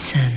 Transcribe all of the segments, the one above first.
Listen.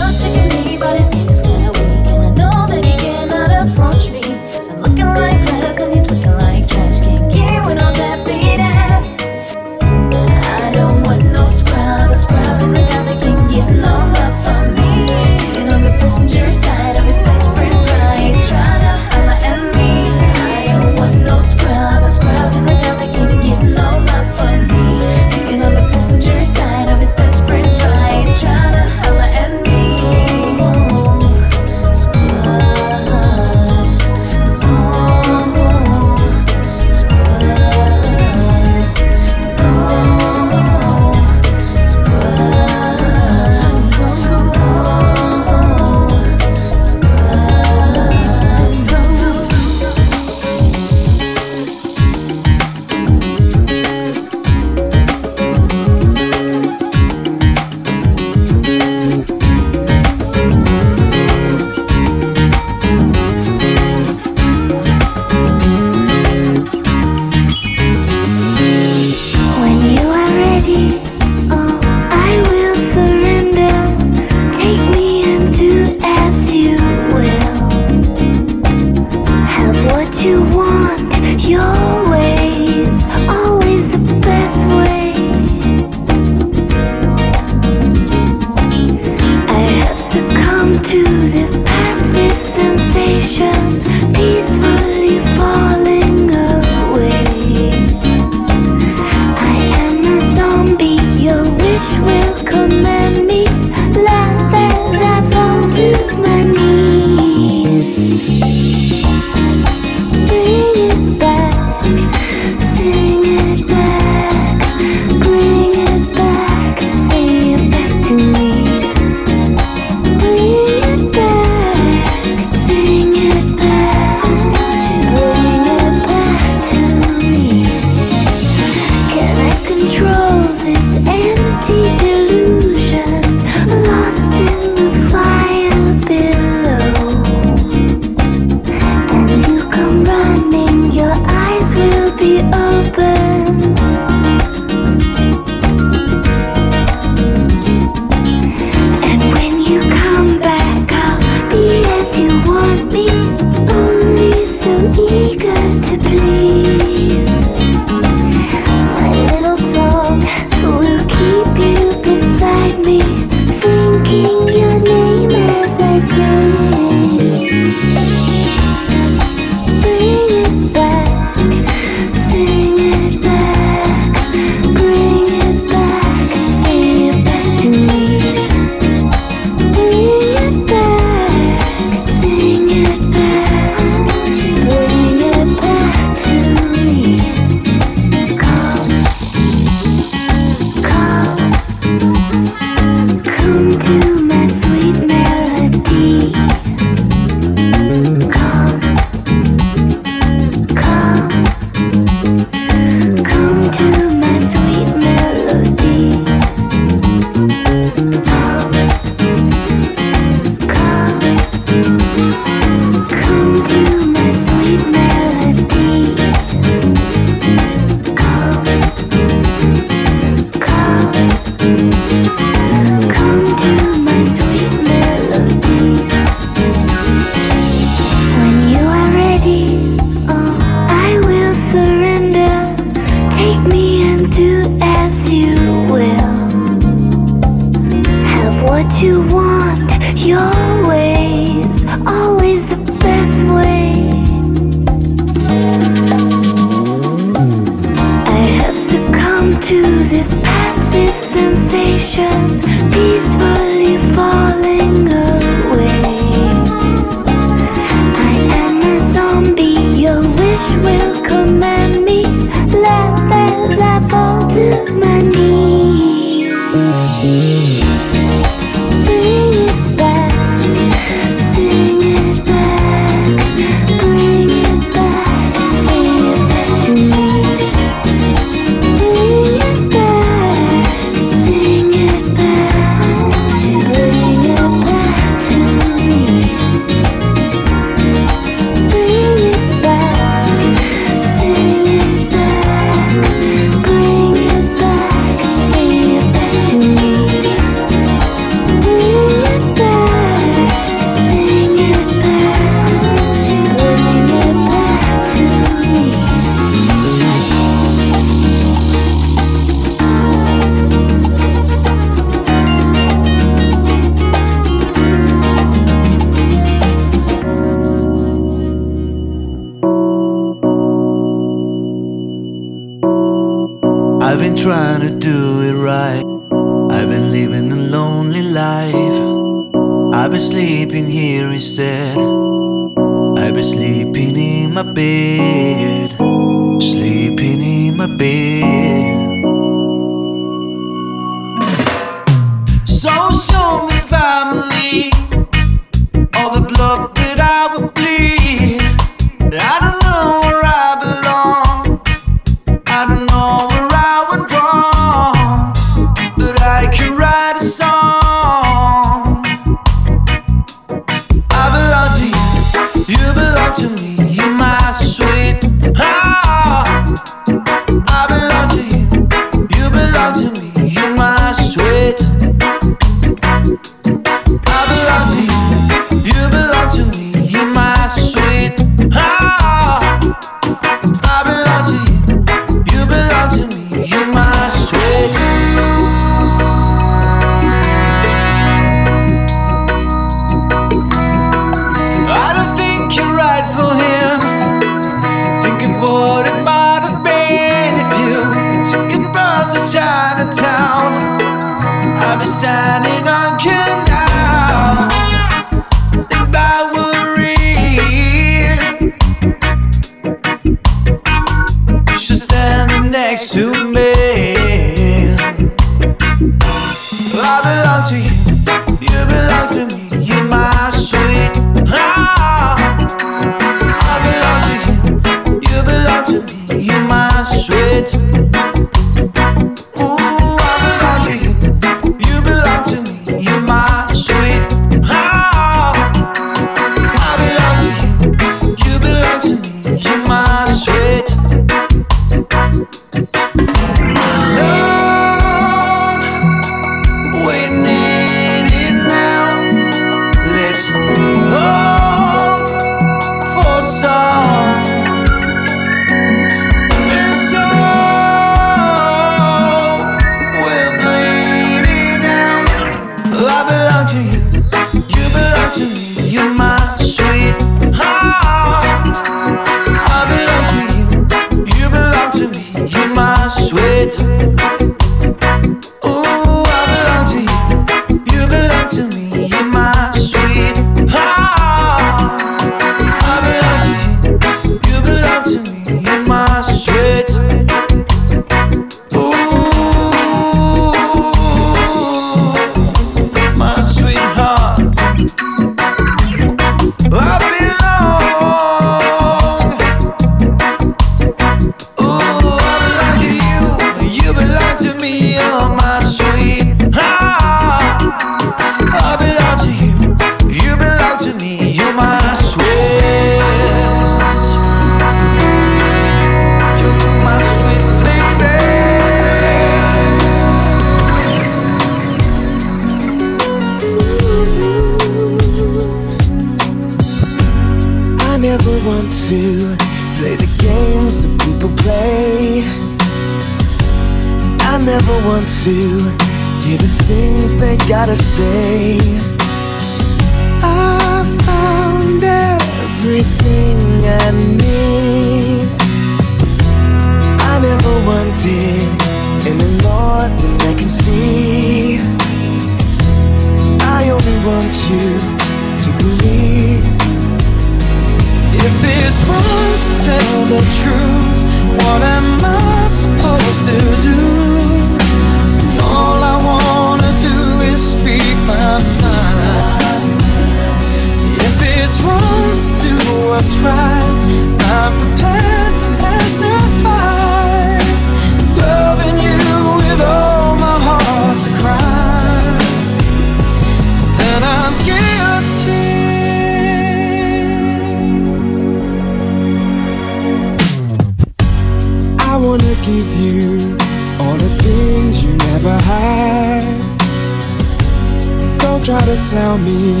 Tell me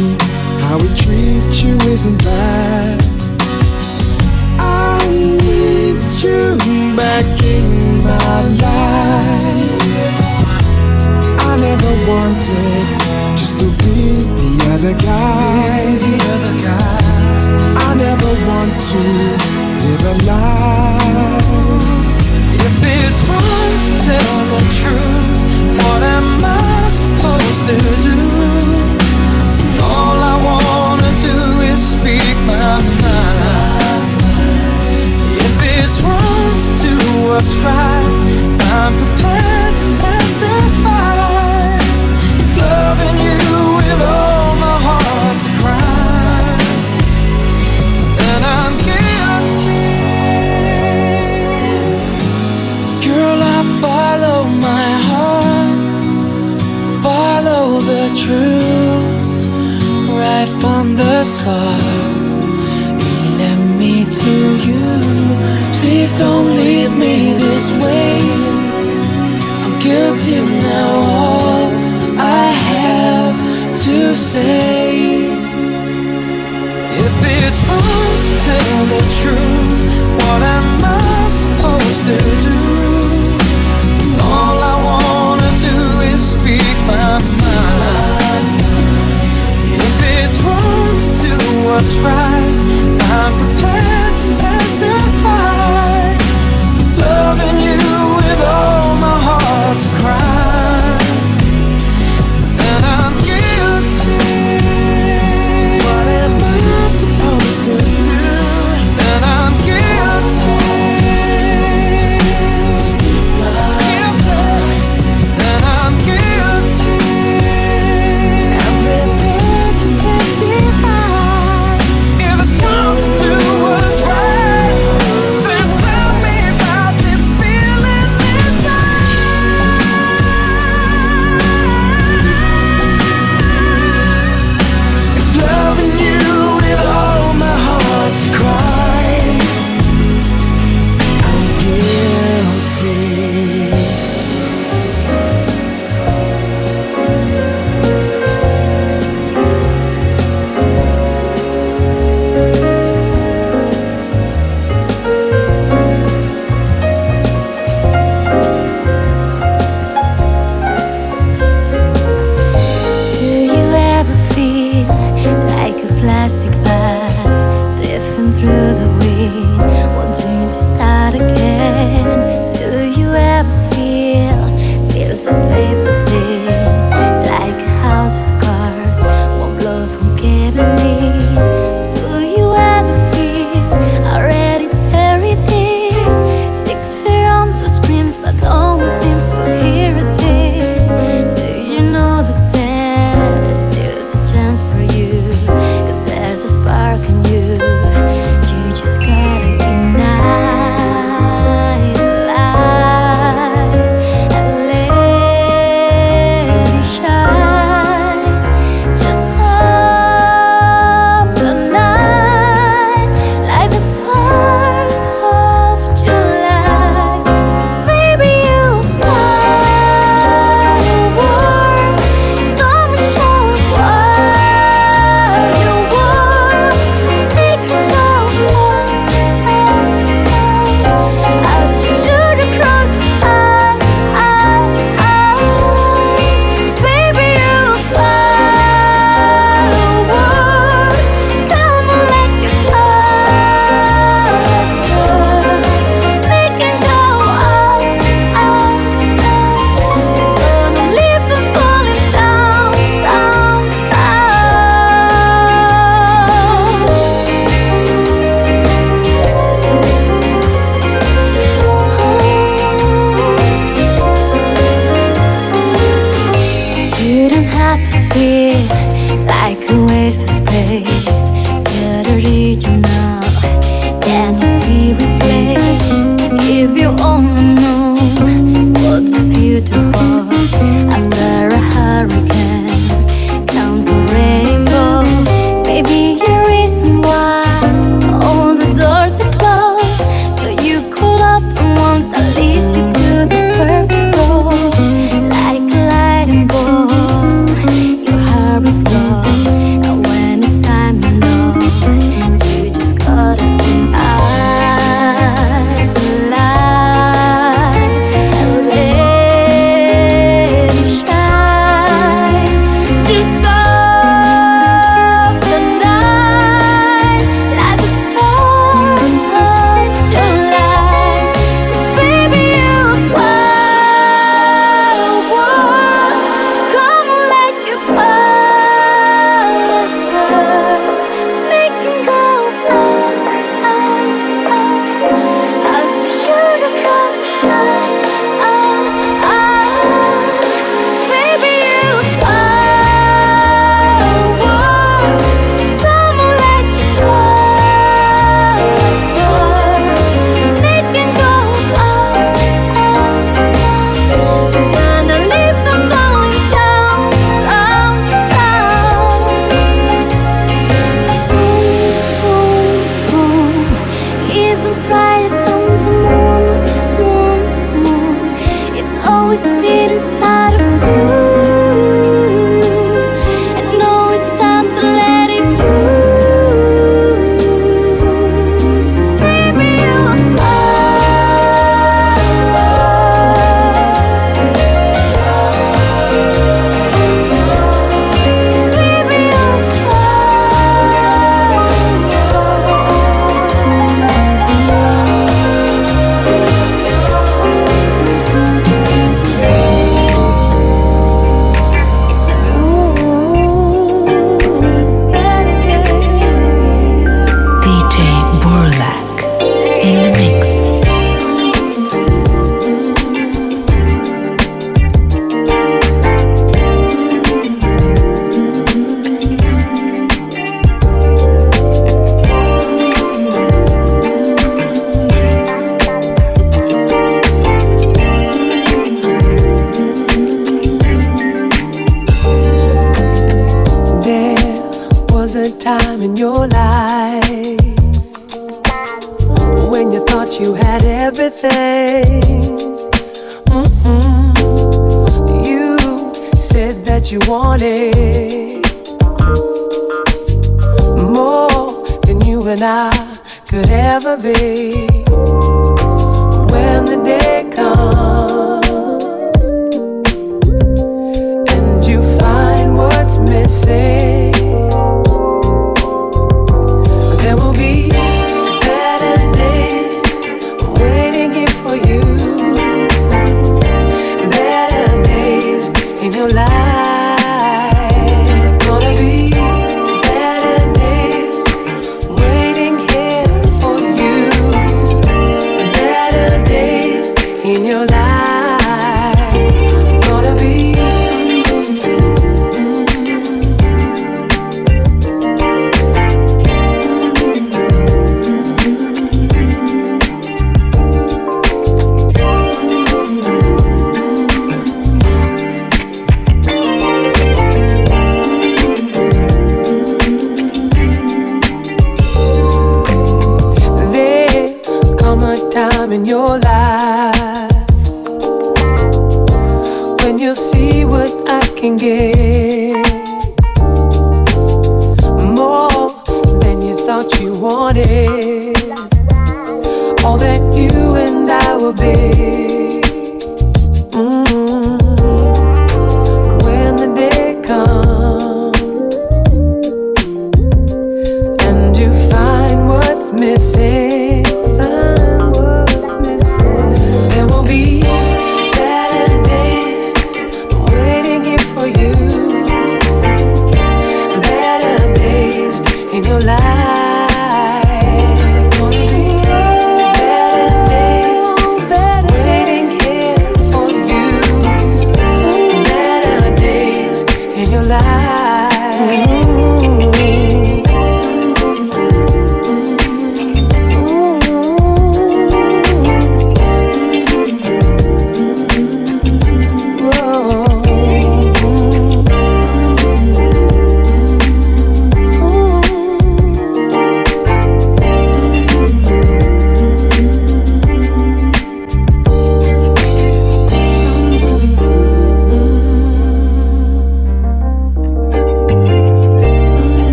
time in your life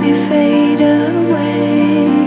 me fade away.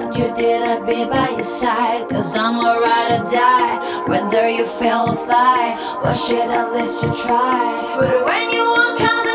what you did, I'd be by your side. Cause I'm alright or die. Whether you fail or fly, what shit, at least you tried. But when you walk out,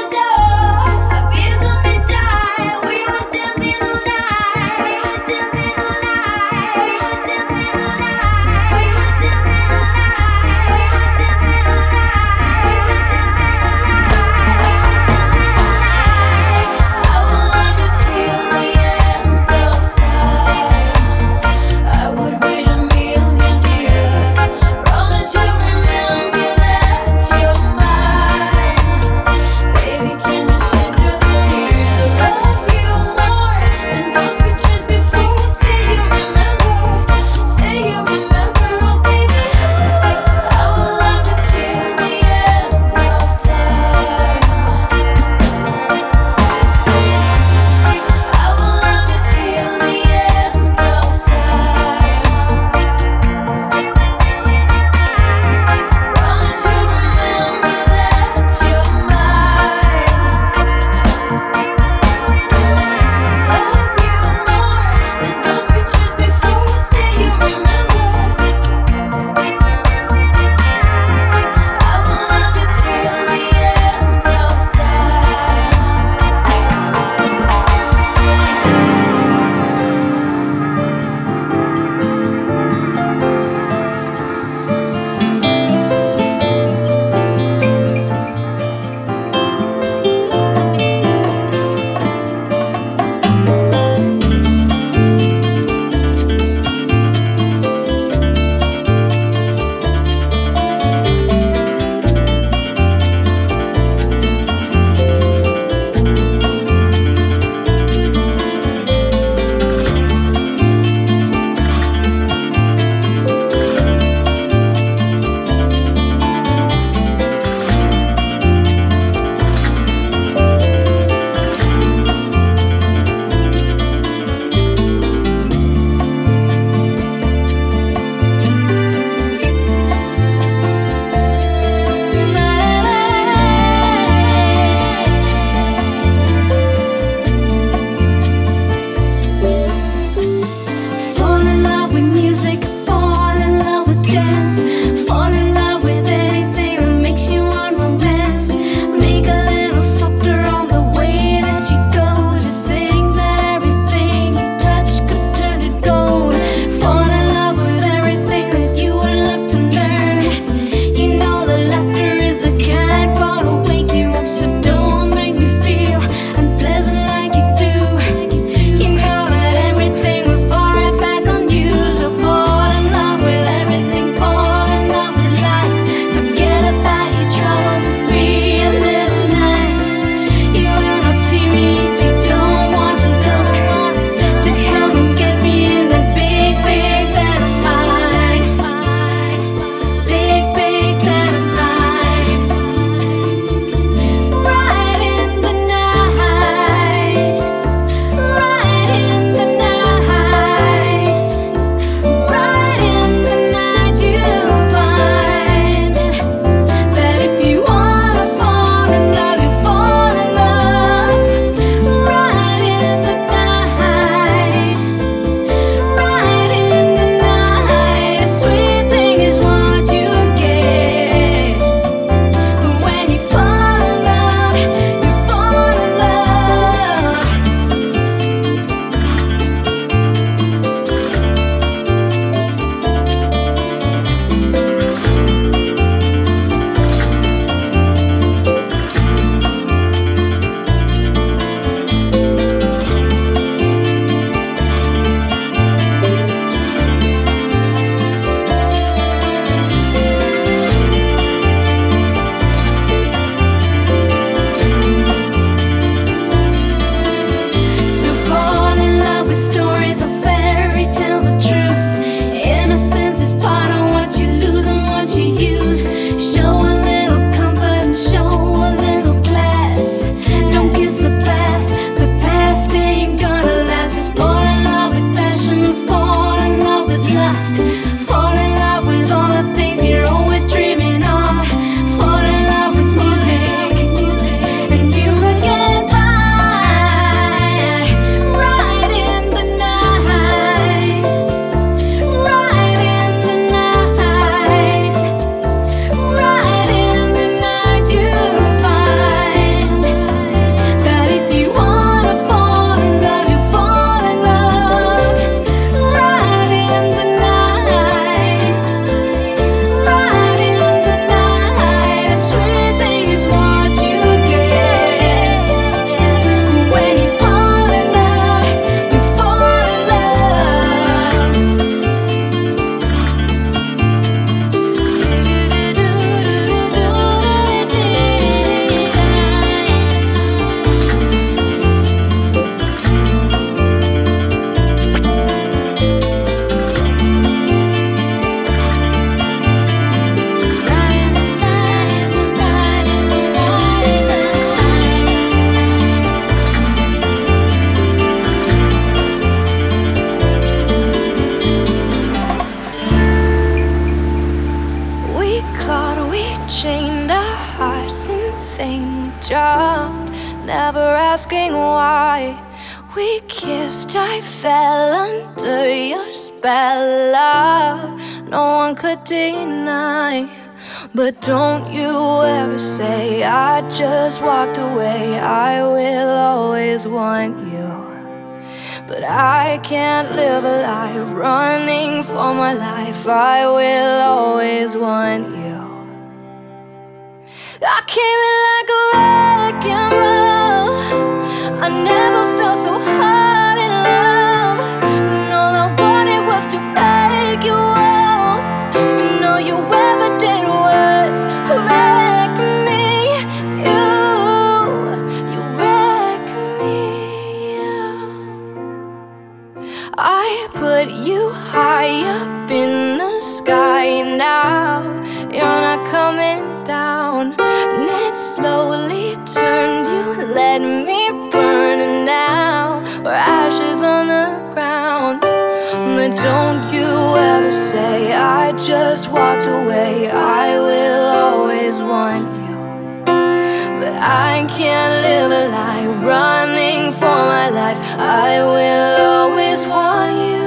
I will always want you.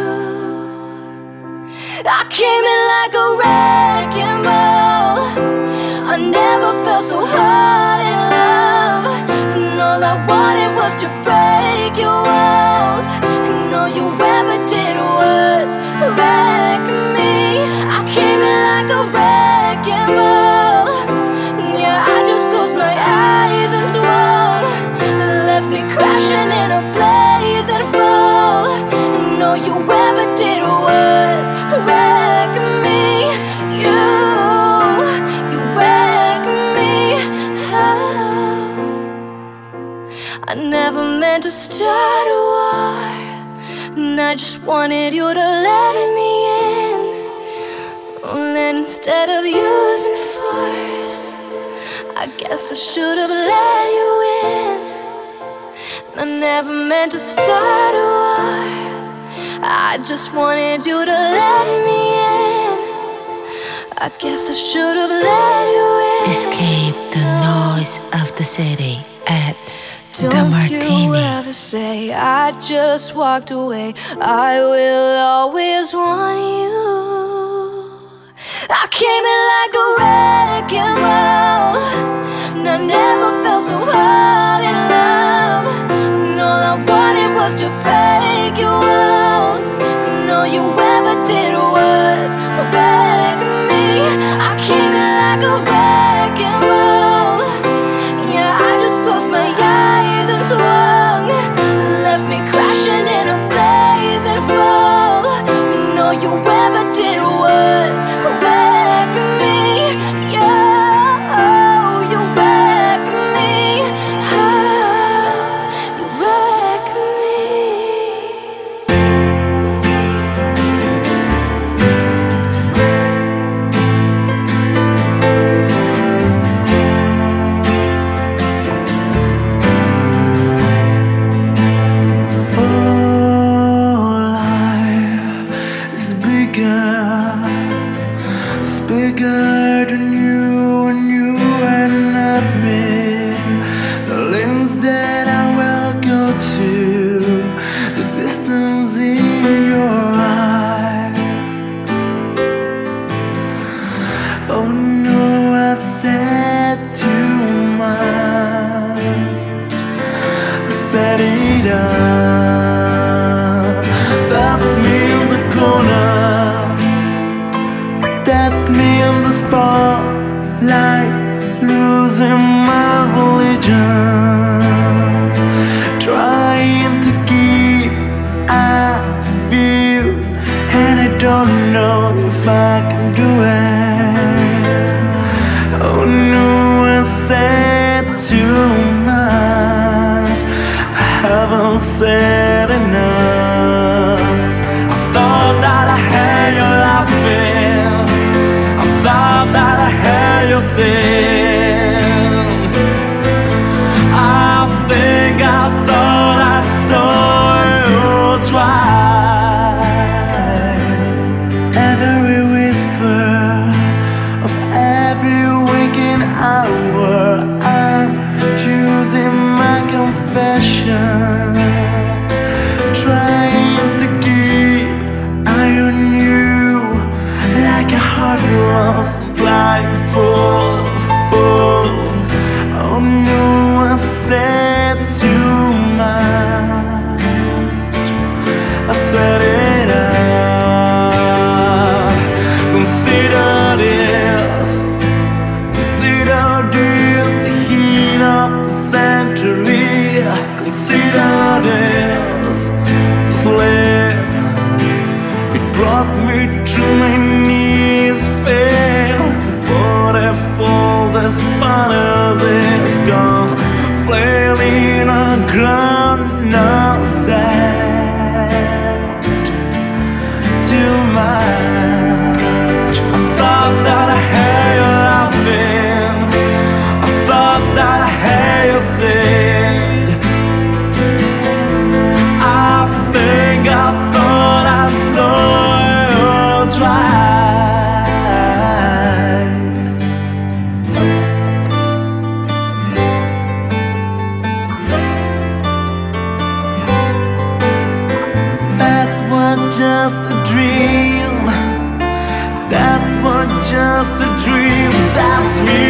I came in like a wreck. meant to start a war. And I just wanted you to let me in. And then instead of using force, I guess I should have let you in. And I never meant to start a war. I just wanted you to let me in. I guess I should have let you in. Escape the noise of the city at don't you ever say I just walked away. I will always want you. I came in like a wrecking ball, and I never felt so hard in love. And all I wanted was to break your walls. and all you ever did was wreck me. I came in like a wreck. explosion and a blazing fall, fall. No, you the distance is just a dream. That's me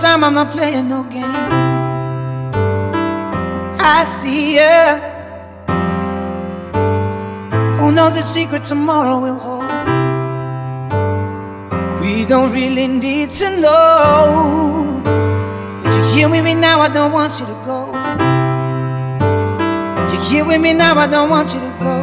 time, I'm not playing no games. I see ya. Who knows the secret tomorrow will hold? We don't really need to know. But you're here with me now, I don't want you to go. You're here with me now, I don't want you to go.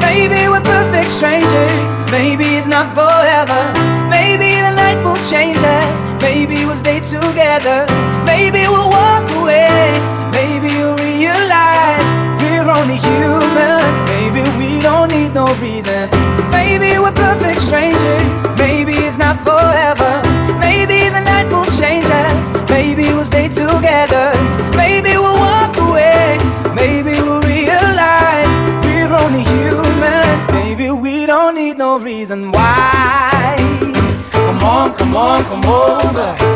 Maybe we're perfect strangers. Maybe it's not forever. Maybe the night will change us. Maybe we'll stay together. Maybe we'll walk away. Maybe you'll realize we're only human. Maybe we don't need no reason. Maybe we're perfect strangers. Maybe it's not forever. Maybe the night will change us. Maybe we'll stay together. Maybe we'll Come on, come on, over.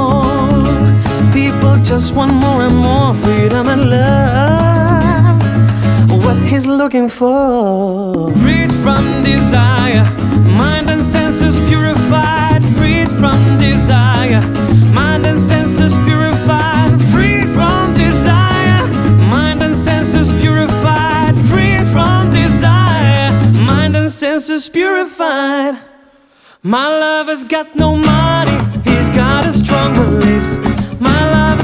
Just want more and more freedom and love. What he's looking for. Freed from desire, mind and senses purified. Freed from desire, mind and senses purified. Freed from desire, mind and senses purified. Freed from desire, mind and senses purified. My lover's got no money, he's got a strong beliefs. My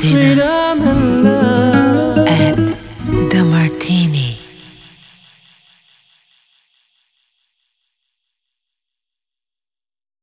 对呢